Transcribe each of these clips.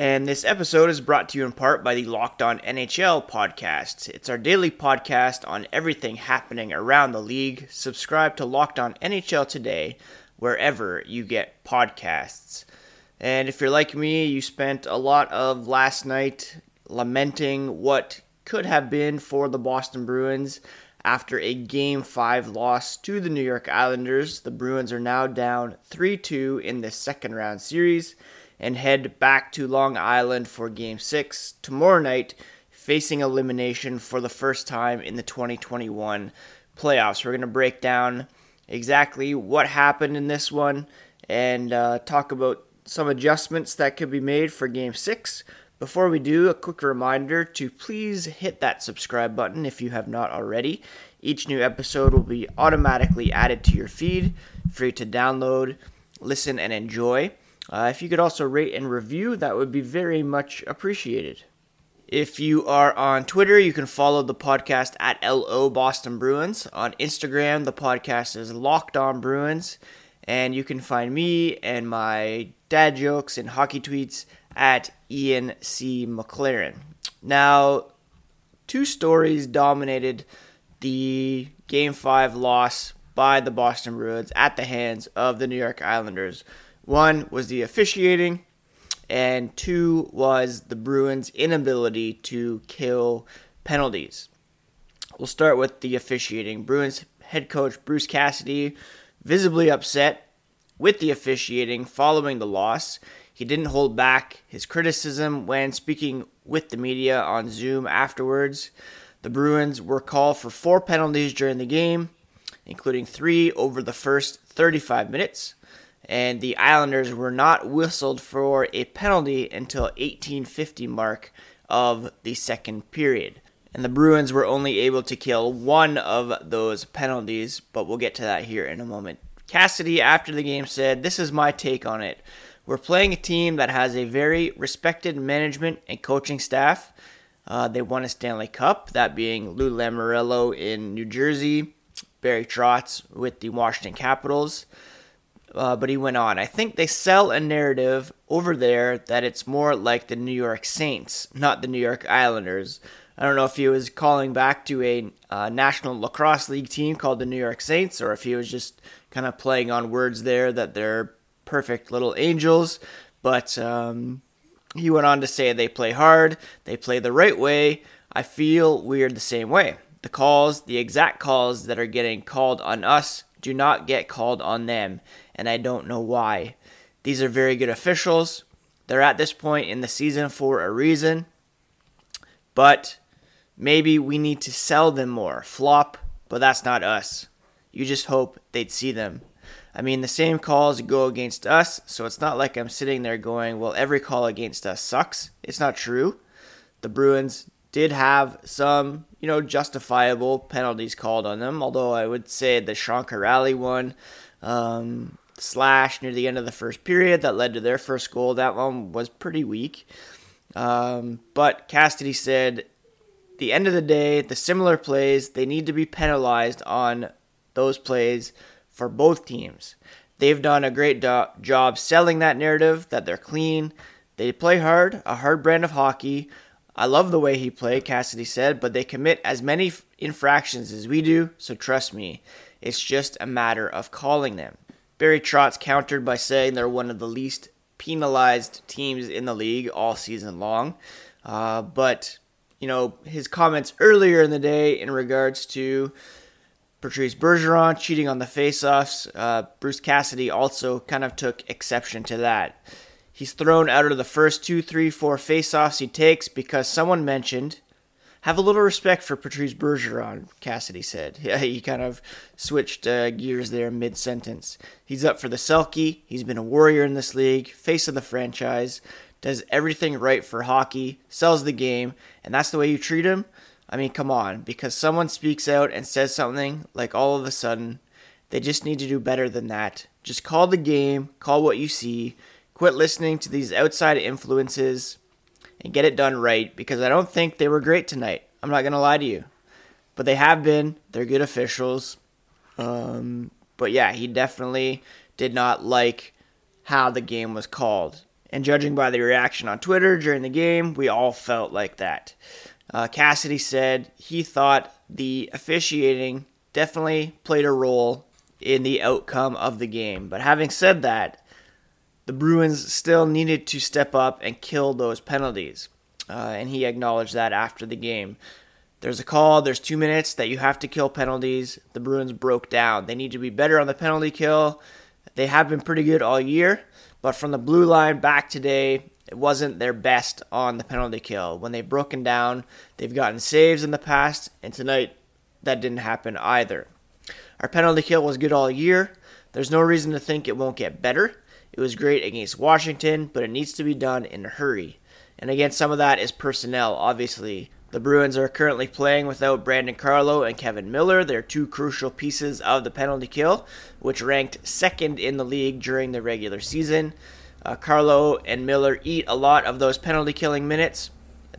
and this episode is brought to you in part by the Locked On NHL podcast. It's our daily podcast on everything happening around the league. Subscribe to Locked On NHL today, wherever you get podcasts. And if you're like me, you spent a lot of last night lamenting what could have been for the Boston Bruins after a Game 5 loss to the New York Islanders. The Bruins are now down 3 2 in the second round series and head back to Long Island for Game 6 tomorrow night, facing elimination for the first time in the 2021 playoffs. We're going to break down exactly what happened in this one and uh, talk about some adjustments that could be made for Game 6. Before we do, a quick reminder to please hit that subscribe button if you have not already. Each new episode will be automatically added to your feed, free to download, listen, and enjoy. Uh, if you could also rate and review, that would be very much appreciated. If you are on Twitter, you can follow the podcast at LO Boston Bruins. On Instagram, the podcast is Locked On Bruins. And you can find me and my dad jokes and hockey tweets at Ian C. McLaren. Now, two stories dominated the Game 5 loss by the Boston Bruins at the hands of the New York Islanders. One was the officiating, and two was the Bruins' inability to kill penalties. We'll start with the officiating. Bruins head coach Bruce Cassidy visibly upset with the officiating following the loss. He didn't hold back his criticism when speaking with the media on Zoom afterwards. The Bruins were called for four penalties during the game, including three over the first 35 minutes and the Islanders were not whistled for a penalty until 1850 mark of the second period. And the Bruins were only able to kill one of those penalties, but we'll get to that here in a moment. Cassidy, after the game, said, This is my take on it. We're playing a team that has a very respected management and coaching staff. Uh, they won a Stanley Cup, that being Lou Lamoriello in New Jersey, Barry Trotz with the Washington Capitals. Uh, but he went on. I think they sell a narrative over there that it's more like the New York Saints, not the New York Islanders. I don't know if he was calling back to a uh, National Lacrosse League team called the New York Saints, or if he was just kind of playing on words there that they're perfect little angels. But um, he went on to say they play hard, they play the right way. I feel we're the same way. The calls, the exact calls that are getting called on us, do not get called on them and I don't know why. These are very good officials. They're at this point in the season for a reason, but maybe we need to sell them more. Flop, but that's not us. You just hope they'd see them. I mean, the same calls go against us, so it's not like I'm sitting there going, well, every call against us sucks. It's not true. The Bruins did have some, you know, justifiable penalties called on them, although I would say the Sean Kuraly one um, slash near the end of the first period that led to their first goal. That one was pretty weak. Um, but Cassidy said, the end of the day, the similar plays, they need to be penalized on those plays for both teams. They've done a great do- job selling that narrative that they're clean. They play hard, a hard brand of hockey. I love the way he played, Cassidy said, but they commit as many infractions as we do, so trust me, it's just a matter of calling them. Barry Trotz countered by saying they're one of the least penalized teams in the league all season long. Uh, but, you know, his comments earlier in the day in regards to Patrice Bergeron cheating on the faceoffs, uh, Bruce Cassidy also kind of took exception to that. He's thrown out of the first two, three, four faceoffs he takes because someone mentioned have a little respect for Patrice Bergeron, Cassidy said. Yeah, he kind of switched uh, gears there mid sentence. He's up for the Selke. He's been a warrior in this league, face of the franchise. does everything right for hockey, sells the game, and that's the way you treat him. I mean, come on, because someone speaks out and says something like all of a sudden, they just need to do better than that. Just call the game, call what you see, quit listening to these outside influences, and get it done right because I don't think they were great tonight. I'm not going to lie to you. But they have been. They're good officials. Um, but yeah, he definitely did not like how the game was called. And judging by the reaction on Twitter during the game, we all felt like that. Uh, Cassidy said he thought the officiating definitely played a role in the outcome of the game. But having said that, the Bruins still needed to step up and kill those penalties. Uh, and he acknowledged that after the game. There's a call, there's two minutes that you have to kill penalties. The Bruins broke down. They need to be better on the penalty kill. They have been pretty good all year, but from the blue line back today, it wasn't their best on the penalty kill. When they've broken down, they've gotten saves in the past, and tonight that didn't happen either. Our penalty kill was good all year. There's no reason to think it won't get better. It was great against Washington, but it needs to be done in a hurry. And again, some of that is personnel, obviously. The Bruins are currently playing without Brandon Carlo and Kevan Miller. They're two crucial pieces of the penalty kill, which ranked second in the league during the regular season. Uh, Carlo and Miller eat a lot of those penalty killing minutes.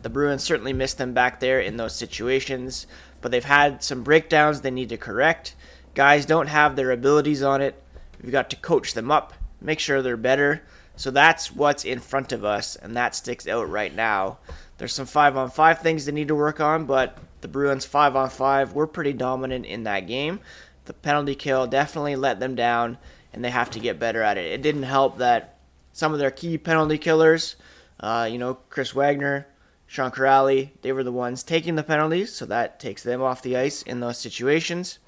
The Bruins certainly missed them back there in those situations, but they've had some breakdowns they need to correct. Guys don't have their abilities on it. We've got to coach them up, make sure they're better. So that's what's in front of us, and that sticks out right now. There's some five on five things they need to work on, but the Bruins five on five were pretty dominant in that game. The penalty kill definitely let them down, and they have to get better at it. It didn't help that some of their key penalty killers, uh, you know, Chris Wagner, Sean Kuraly, they were the ones taking the penalties, so that takes them off the ice in those situations.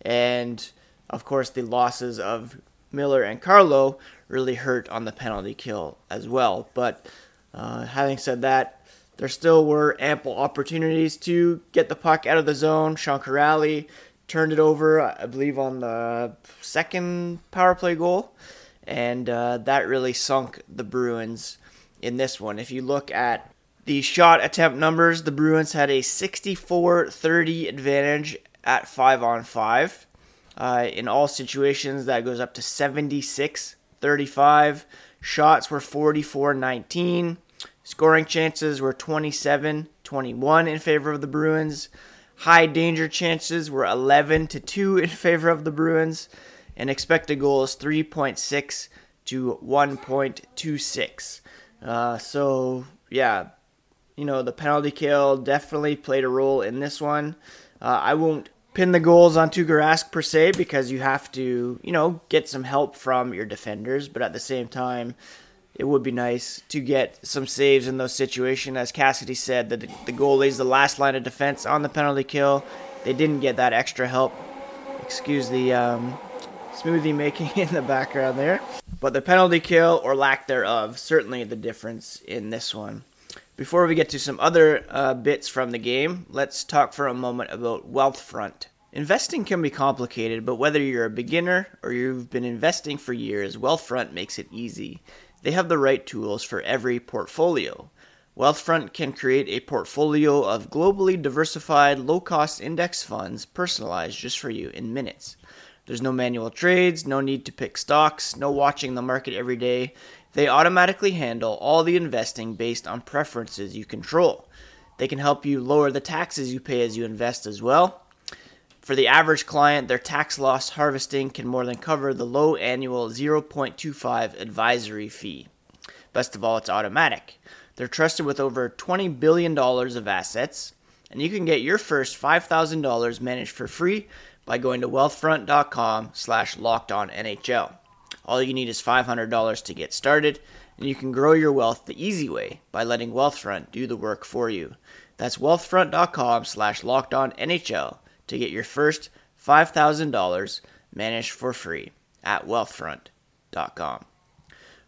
And of course, the losses of Miller and Carlo really hurt on the penalty kill as well. But uh, having said that, there still were ample opportunities to get the puck out of the zone. Sean Kuraly turned it over, I believe, on the second power play goal, and uh, that really sunk the Bruins in this one. If you look at the shot attempt numbers, the Bruins had a 64 30 advantage at 5 on 5. Uh, in all situations, that goes up to 76 35. Shots were 44 19. Scoring chances were 27 21 in favor of the Bruins. High danger chances were 11 to 2 in favor of the Bruins. And expected goals 3.6 to 1.26. Uh, so, yeah, you know, the penalty kill definitely played a role in this one. Uh, I won't pin the goals on Tuukka Rask per se because you have to, you know, get some help from your defenders, but at the same time, it would be nice to get some saves in those situations. As Cassidy said, that the goalie's the last line of defense on the penalty kill. They didn't get that extra help. Excuse the um, smoothie making in the background there. But the penalty kill or lack thereof, certainly the difference in this one. Before we get to some other uh, bits from the game, let's talk for a moment about Wealthfront. Investing can be complicated, but whether you're a beginner or you've been investing for years, Wealthfront makes it easy. They have the right tools for every portfolio. Wealthfront can create a portfolio of globally diversified, low cost index funds personalized just for you in minutes. There's no manual trades, no need to pick stocks, no watching the market every day. They automatically handle all the investing based on preferences you control. They can help you lower the taxes you pay as you invest as well. For the average client, their tax loss harvesting can more than cover the low annual 0.25 advisory fee. Best of all, it's automatic. They're trusted with over $20 billion of assets, and you can get your first $5,000 managed for free by going to wealthfront.com slash lockedonnhl. All you need is $500 to get started, and you can grow your wealth the easy way by letting Wealthfront do the work for you. That's wealthfront.com slash lockedonnhl to get your first $5,000 managed for free at wealthfront.com.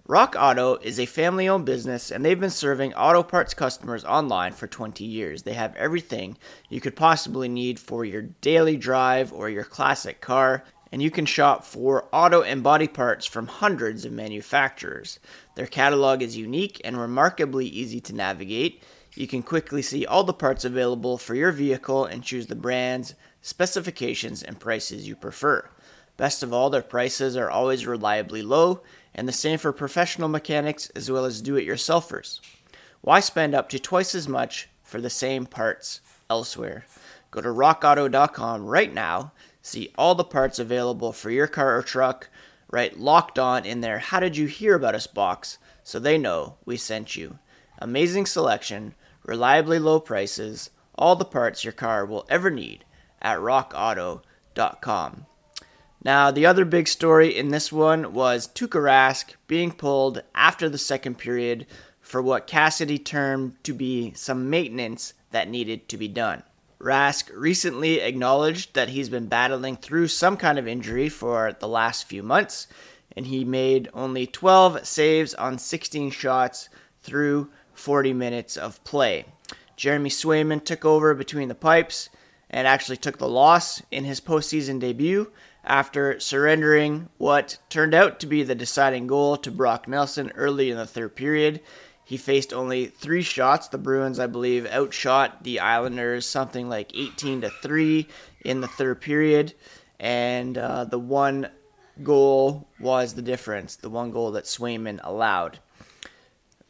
Rock Auto is a family owned business and they've been serving auto parts customers online for 20 years. They have everything you could possibly need for your daily drive or your classic car. And you can shop for auto and body parts from hundreds of manufacturers. Their catalog is unique and remarkably easy to navigate. You can quickly see all the parts available for your vehicle and choose the brands, specifications, and prices you prefer. Best of all, their prices are always reliably low, and the same for professional mechanics as well as do it yourselfers. Why spend up to twice as much for the same parts elsewhere? Go to rockauto.com right now, see all the parts available for your car or truck, write locked on in their How Did You Hear About Us box so they know we sent you. Amazing selection, reliably low prices, all the parts your car will ever need at rockauto.com. Now, the other big story in this one was Tuukka Rask being pulled after the second period for what Cassidy termed to be some maintenance that needed to be done. Rask recently acknowledged that he's been battling through some kind of injury for the last few months, and he made only 12 saves on 16 shots through 40 minutes of play. Jeremy Swayman took over between the pipes and actually took the loss in his postseason debut after surrendering what turned out to be the deciding goal to Brock Nelson early in the third period. He faced only three shots. The Bruins, I believe, outshot the Islanders something like 18 to 3 in the third period. And uh, the one goal was the difference, the one goal that Swayman allowed.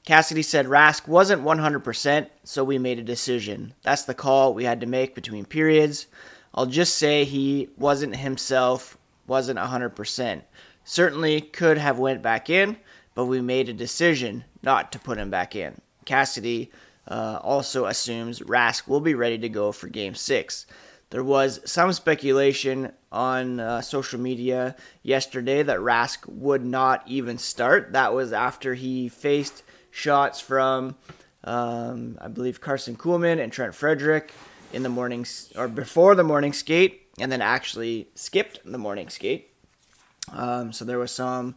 Cassidy said Rask wasn't 100%, so we made a decision. That's the call we had to make between periods. I'll just say he wasn't himself, wasn't 100%. Certainly could have went back in, but we made a decision not to put him back in. Cassidy uh, also assumes Rask will be ready to go for Game 6. There was some speculation on uh, social media yesterday that Rask would not even start. That was after he faced shots from, um, I believe, Karson Kuhlman and Trent Frederic in the morning or before the morning skate, and then actually skipped the morning skate. Um, so there was some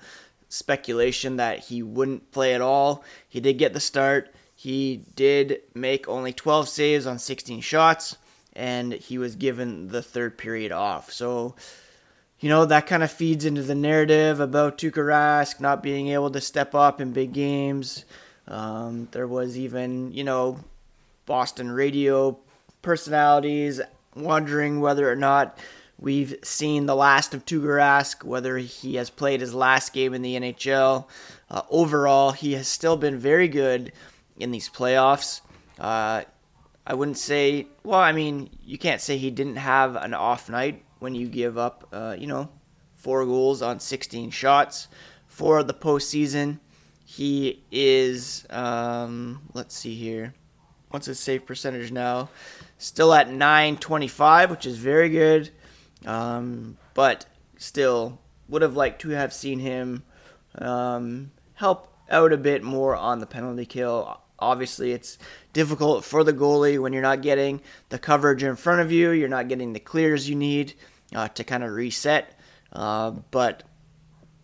speculation that he wouldn't play at all. He did get the start. He did make only 12 saves on 16 shots, and he was given the third period off. So, you know, that kind of feeds into the narrative about Tuukka Rask not being able to step up in big games. Um, there was even, you know, Boston radio personalities wondering whether or not we've seen the last of Tuukka Rask, whether he has played his last game in the NHL. Uh, overall, he has still been very good in these playoffs. Uh, I wouldn't say, well, I mean, you can't say he didn't have an off night when you give up, uh, you know, four goals on 16 shots for the postseason. He is, um, let's see here. What's his save percentage now? Still at 925, which is very good. Um, but still, would have liked to have seen him um, help out a bit more on the penalty kill. Obviously, it's difficult for the goalie when you're not getting the coverage in front of you, you're not getting the clears you need uh, to kind of reset. Uh, but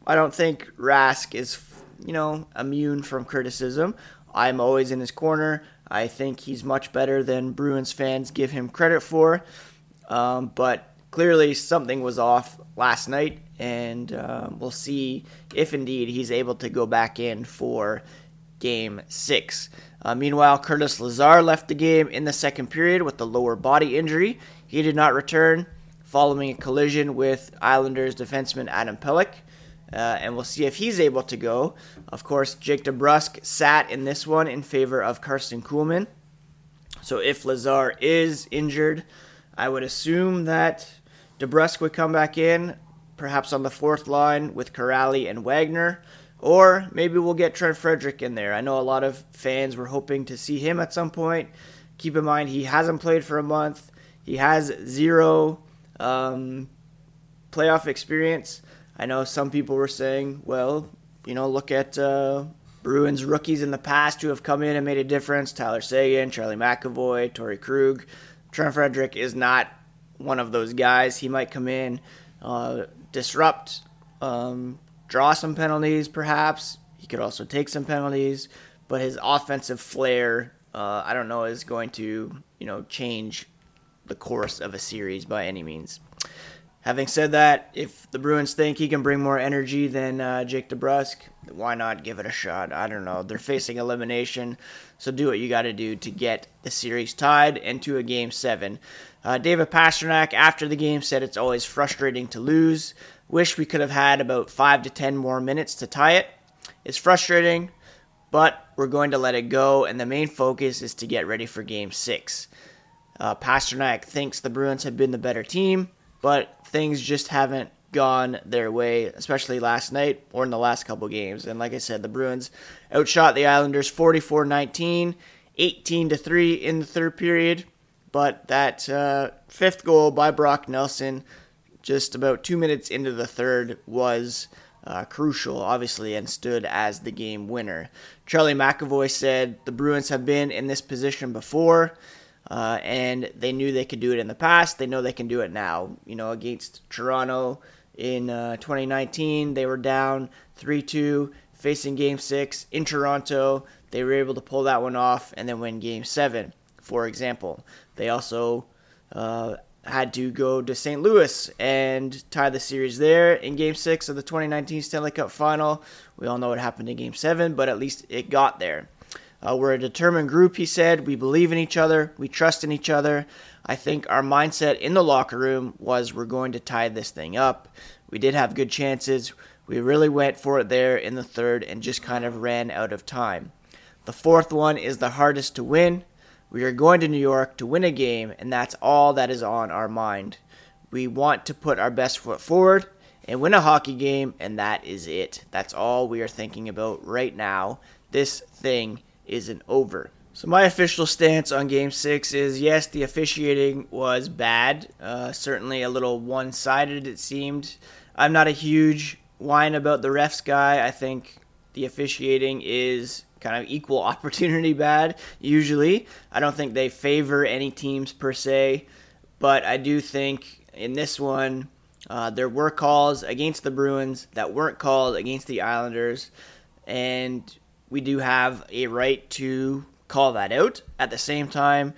I don't think Rask is, you know, immune from criticism. I'm always in his corner. I think he's much better than Bruins fans give him credit for. Um, but clearly something was off last night, and uh, we'll see if indeed he's able to go back in for game six. Uh, meanwhile, Curtis Lazar left the game in the second period with a lower body injury. He did not return following a collision with Islanders defenseman Adam Pelech. Uh, and we'll see if he's able to go. Of course, Jake DeBrusk sat in this one in favor of Karson Kuhlman. So if Lazar is injured, I would assume that DeBrusk would come back in, perhaps on the fourth line with Kuraly and Wagner. Or maybe we'll get Trent Frederic in there. I know a lot of fans were hoping to see him at some point. Keep in mind, he hasn't played for a month. He has zero um, playoff experience. I know some people were saying, well, you know, look at uh, Bruins rookies in the past who have come in and made a difference. Tyler Seguin, Charlie McAvoy, Torey Krug. Trent Frederic is not one of those guys. He might come in, uh, disrupt, um, draw some penalties, perhaps. He could also take some penalties, but his offensive flair, uh, I don't know, is going to you know change the course of a series by any means. Having said that, if the Bruins think he can bring more energy than uh, Jake DeBrusk, why not give it a shot? I don't know. They're facing elimination, so do what you got to do to get the series tied and to a game seven. Uh, David Pastrnak after the game, said it's always frustrating to lose. Wish we could have had about five to ten more minutes to tie it. It's frustrating, but we're going to let it go, and the main focus is to get ready for game six. Uh, Pastrnak thinks the Bruins have been the better team, but things just haven't gone their way, especially last night or in the last couple games. And like I said, the Bruins outshot the Islanders 44-19, 18 to 3 in the third period. But that uh, fifth goal by Brock Nelson, just about two minutes into the third, was uh, crucial, obviously, and stood as the game winner. Charlie McAvoy said the Bruins have been in this position before. Uh, and they knew they could do it in the past. They know they can do it now. You know, against Toronto in uh, 2019, they were down 3 2, facing game six in Toronto. They were able to pull that one off and then win game seven, for example. They also uh, had to go to St. Louis and tie the series there in game six of the 2019 Stanley Cup final. We all know what happened in game seven, but at least it got there. Uh, we're a determined group, he said. We believe in each other. We trust in each other. I think our mindset in the locker room was we're going to tie this thing up. We did have good chances. We really went for it there in the third and just kind of ran out of time. The fourth one is the hardest to win. We are going to New York to win a game, and that's all that is on our mind. We want to put our best foot forward and win a hockey game, and that is it. That's all we are thinking about right now. This thing isn't over. So my official stance on Game Six is yes, the officiating was bad. Uh, certainly a little one-sided. It seemed. I'm not a huge whine about the refs guy. I think the officiating is kind of equal opportunity bad. Usually, I don't think they favor any teams per se, but I do think in this one. Uh, there were calls against the Bruins that weren't called against the Islanders, and we do have a right to call that out. At the same time,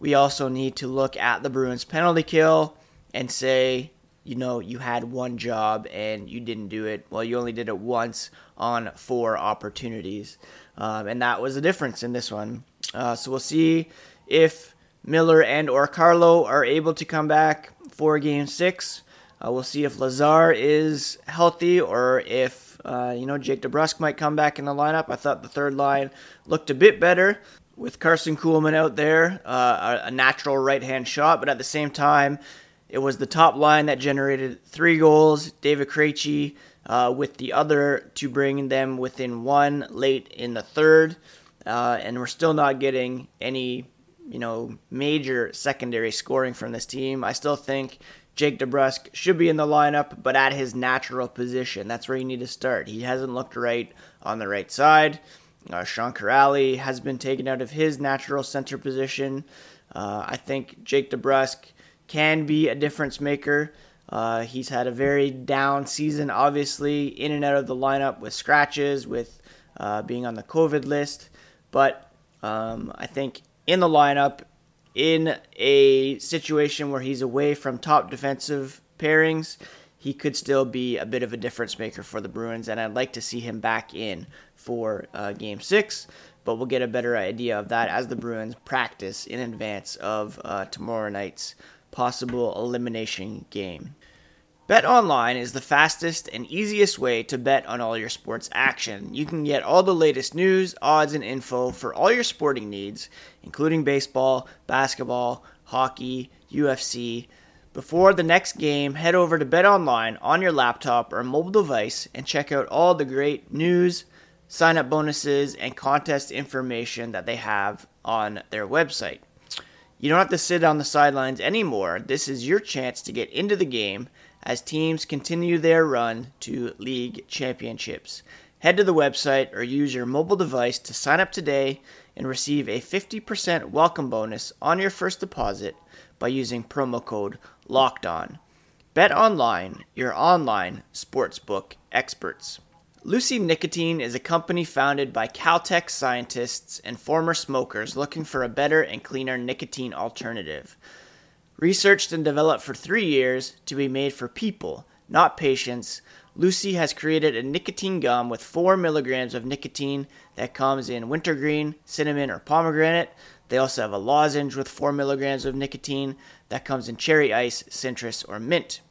we also need to look at the Bruins penalty kill and say, you know, you had one job and you didn't do it. Well, you only did it once on four opportunities. Um, and that was the difference in this one. Uh, so we'll see if Miller and or Carlo are able to come back for game six. Uh, we'll see if Lazar is healthy or if uh, you know, Jake DeBrusk might come back in the lineup. I thought the third line looked a bit better with Karson Kuhlman out there, uh, a, natural right hand shot, but at the same time, it was the top line that generated three goals. David Krejci uh, with the other to bring them within one late in the third, uh, and we're still not getting any, you know, major secondary scoring from this team. I still think Jake DeBrusk should be in the lineup, but at his natural position. That's where you need to start. He hasn't looked right on the right side. Uh, Sean Kuraly has been taken out of his natural center position. Uh, I think Jake DeBrusk can be a difference maker. Uh, he's had a very down season, obviously, in and out of the lineup with scratches, with uh, being on the COVID list. But um, I think in the lineup, in a situation where he's away from top defensive pairings, he could still be a bit of a difference maker for the Bruins, and I'd like to see him back in for uh, Game Six. But we'll get a better idea of that as the Bruins practice in advance of uh, tomorrow night's possible elimination game. Bet online is the fastest and easiest way to bet on all your sports action. You can get all the latest news, odds, and info for all your sporting needs, including baseball, basketball, hockey, UFC. Before the next game, head over to Bet Online on your laptop or mobile device and check out all the great news, sign up bonuses, and contest information that they have on their website. You don't have to sit on the sidelines anymore. This is your chance to get into the game as teams continue their run to league championships. Head to the website or use your mobile device to sign up today and receive a 50% welcome bonus on your first deposit by using promo code LOCKED ON. Bet online, your online sportsbook experts. Lucy Nicotine is a company founded by Caltech scientists and former smokers looking for a better and cleaner nicotine alternative. Researched and developed for three years to be made for people, not patients, Lucy has created a nicotine gum with 4 milligrams of nicotine that comes in wintergreen, cinnamon, or pomegranate. They also have a lozenge with 4 milligrams of nicotine that comes in cherry ice, citrus, or mint.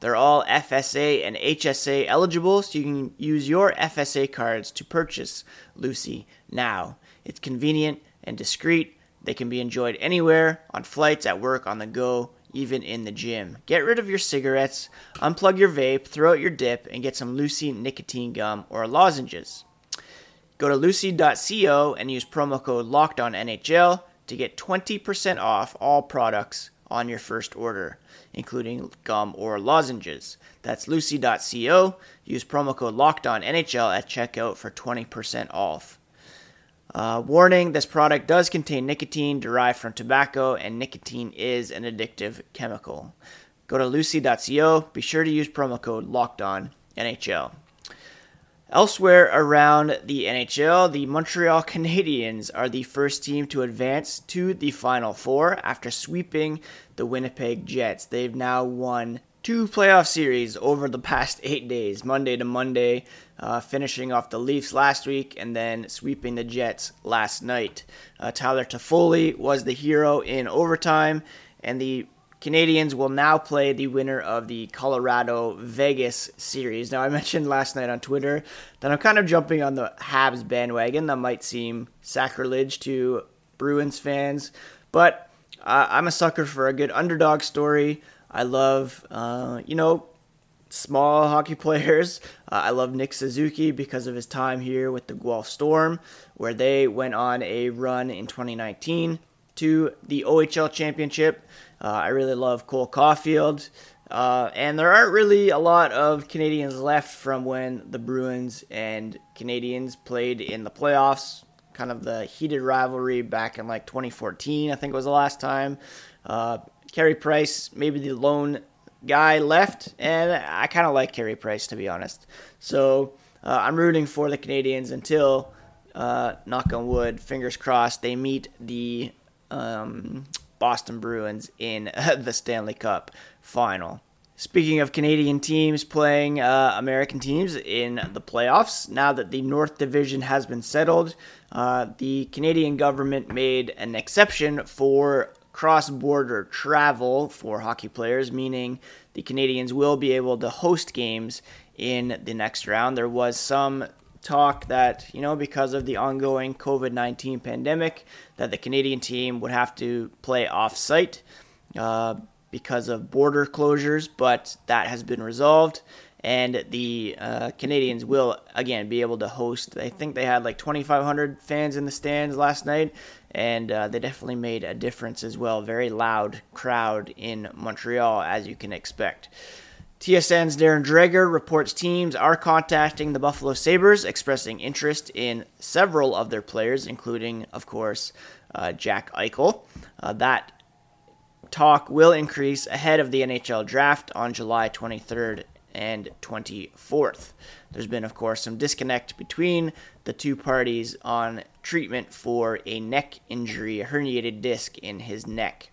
They're all FSA and HSA eligible, so you can use your FSA cards to purchase Lucy now. It's convenient and discreet. They can be enjoyed anywhere, on flights, at work, on the go, even in the gym. Get rid of your cigarettes, unplug your vape, throw out your dip, and get some Lucy nicotine gum or lozenges. Go to lucy.co and use promo code LOCKEDONNHL to get 20% off all products on your first order, including gum or lozenges. That's lucy.co. Use promo code LOCKEDONNHL at checkout for 20% off. Uh, warning this product does contain nicotine derived from tobacco, and nicotine is an addictive chemical. Go to lucy.co. Be sure to use promo code Locked On NHL. Elsewhere around the NHL, the Montreal Canadiens are the first team to advance to the Final Four after sweeping the Winnipeg Jets. They've now won two playoff series over the past eight days, Monday to Monday, uh, finishing off the Leafs last week and then sweeping the Jets last night. Uh, Tyler Toffoli was the hero in overtime, and the Canadiens will now play the winner of the Colorado Vegas series. Now, I mentioned last night on Twitter that I'm kind of jumping on the Habs bandwagon. That might seem sacrilege to Bruins fans, but uh, I'm a sucker for a good underdog story. I love, uh, you know, small hockey players. Uh, I love Nick Suzuki because of his time here with the Guelph Storm, where they went on a run in 2019 to the OHL Championship. Uh, I really love Cole Caufield. Uh, and there aren't really a lot of Canadiens left from when the Bruins and Canadiens played in the playoffs. Kind of the heated rivalry back in like 2014, I think was the last time. Carey Price, maybe the lone guy left, and I kind of like Carey Price to be honest. So uh, I'm rooting for the Canadiens until, uh, knock on wood, fingers crossed, they meet the um, Boston Bruins in the Stanley Cup final. Speaking of Canadian teams playing uh, American teams in the playoffs, now that the North Division has been settled, uh, the Canadian government made an exception for cross border travel for hockey players, meaning the Canadiens will be able to host games in the next round. There was some talk that, you know, because of the ongoing COVID 19 pandemic, that the Canadian team would have to play off site uh, because of border closures, but that has been resolved. And the uh, Canadiens will again be able to host. I think they had like 2,500 fans in the stands last night, and uh, they definitely made a difference as well. Very loud crowd in Montreal, as you can expect. TSN's Darren Dreger reports teams are contacting the Buffalo Sabres, expressing interest in several of their players, including, of course, uh, Jack Eichel. Uh, that talk will increase ahead of the NHL draft on July 23rd and 24th. There's been, of course, some disconnect between the two parties on treatment for a neck injury, a herniated disc in his neck.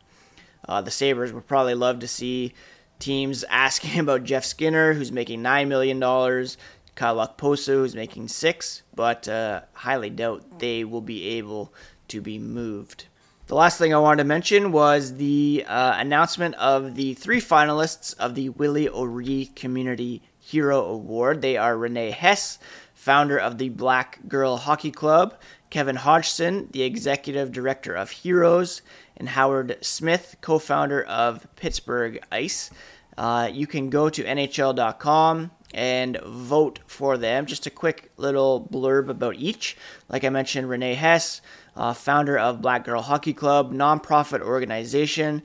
Uh, the Sabres would probably love to see teams asking about Jeff Skinner, who's making $9 million, Kyle Okposo, who's making 6 but uh, highly doubt they will be able to be moved. The last thing I wanted to mention was the uh, announcement of the three finalists of the Willie O'Ree Community Hero Award. They are Renee Hess, founder of the Black Girl Hockey Club, Kevin Hodgson, the executive director of Heroes, and Howard Smith, co founder of Pittsburgh Ice. Uh, you can go to NHL.com and vote for them. Just a quick little blurb about each. Like I mentioned, Renee Hess, uh, founder of Black Girl Hockey Club, nonprofit organization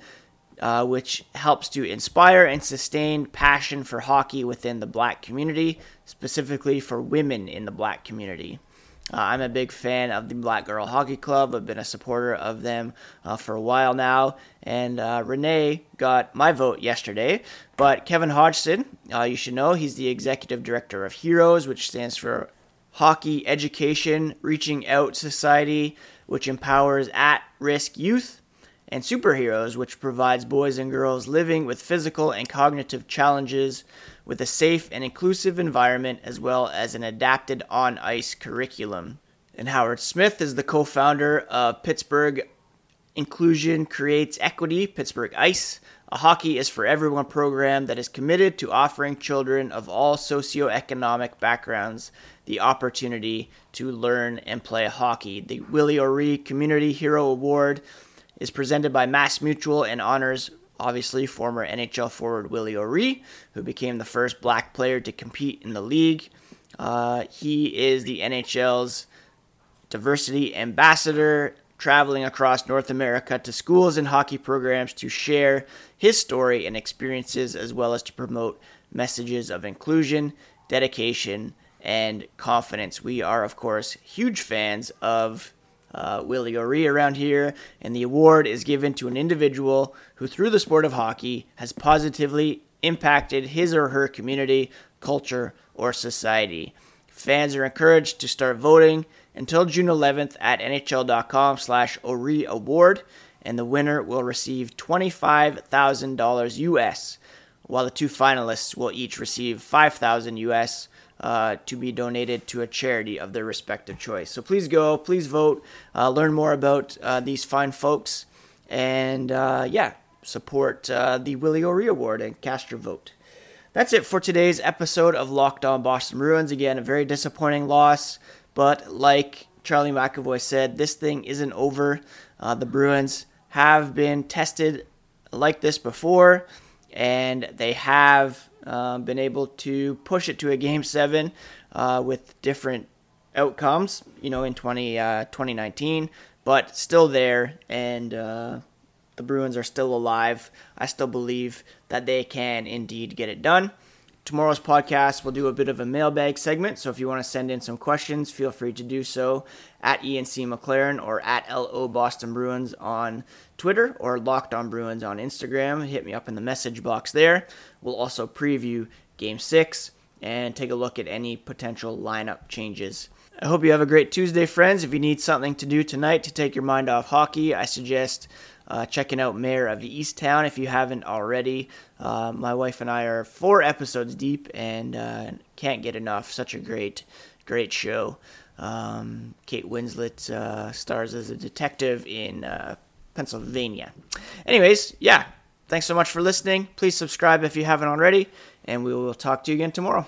uh, which helps to inspire and sustain passion for hockey within the black community, specifically for women in the black community. Uh, I'm a big fan of the Black Girl Hockey Club. I've been a supporter of them uh, for a while now. And uh, Renee got my vote yesterday. But Kevin Hodgson, uh, you should know, he's the executive director of Heroes, which stands for Hockey Education Reaching Out Society, which empowers at risk youth and Superheroes, which provides boys and girls living with physical and cognitive challenges with a safe and inclusive environment as well as an adapted on ice curriculum. And Howard Smith is the co founder of Pittsburgh Inclusion Creates Equity, Pittsburgh Ice, a Hockey is for Everyone program that is committed to offering children of all socioeconomic backgrounds the opportunity to learn and play hockey. The Willie O'Ree Community Hero Award is presented by Mass Mutual and honors obviously former NHL forward Willie O'Ree, who became the first black player to compete in the league. Uh, he is the NHL's diversity ambassador, traveling across North America to schools and hockey programs to share his story and experiences, as well as to promote messages of inclusion, dedication, and confidence. We are, of course, huge fans of uh, Willie O'Ree around here, and the award is given to an individual who, through the sport of hockey, has positively impacted his or her community, culture, or society. Fans are encouraged to start voting until June 11th at nhl.com slash O'Ree Award, and the winner will receive $25,000 US, while the two finalists will each receive 5,000 US uh, to be donated to a charity of their respective choice. So please go, please vote, uh, learn more about uh, these fine folks, and uh, yeah, support uh, the Willie O'Ree Award and cast your vote. That's it for today's episode of Locked On Boston Bruins. Again, a very disappointing loss, but like Charlie McAvoy said, this thing isn't over. Uh, the Bruins have been tested like this before, and they have uh, been able to push it to a game seven uh, with different outcomes, you know, in 20, uh, 2019, but still there. And uh, the Bruins are still alive. I still believe that they can indeed get it done. Tomorrow's podcast, we'll do a bit of a mailbag segment. So if you want to send in some questions, feel free to do so at Ian C. McLaren or at LO Boston Bruins on Twitter or Locked On Bruins on Instagram. Hit me up in the message box there. We'll also preview Game 6 and take a look at any potential lineup changes. I hope you have a great Tuesday, friends. If you need something to do tonight to take your mind off hockey, I suggest uh, checking out Mare of Easttown if you haven't already. Uh, my wife and I are four episodes deep and uh, can't get enough. Such a great, great show. Um, Kate Winslet uh, stars as a detective in uh, Pennsylvania. Anyways, yeah, thanks so much for listening. Please subscribe if you haven't already, and we will talk to you again tomorrow.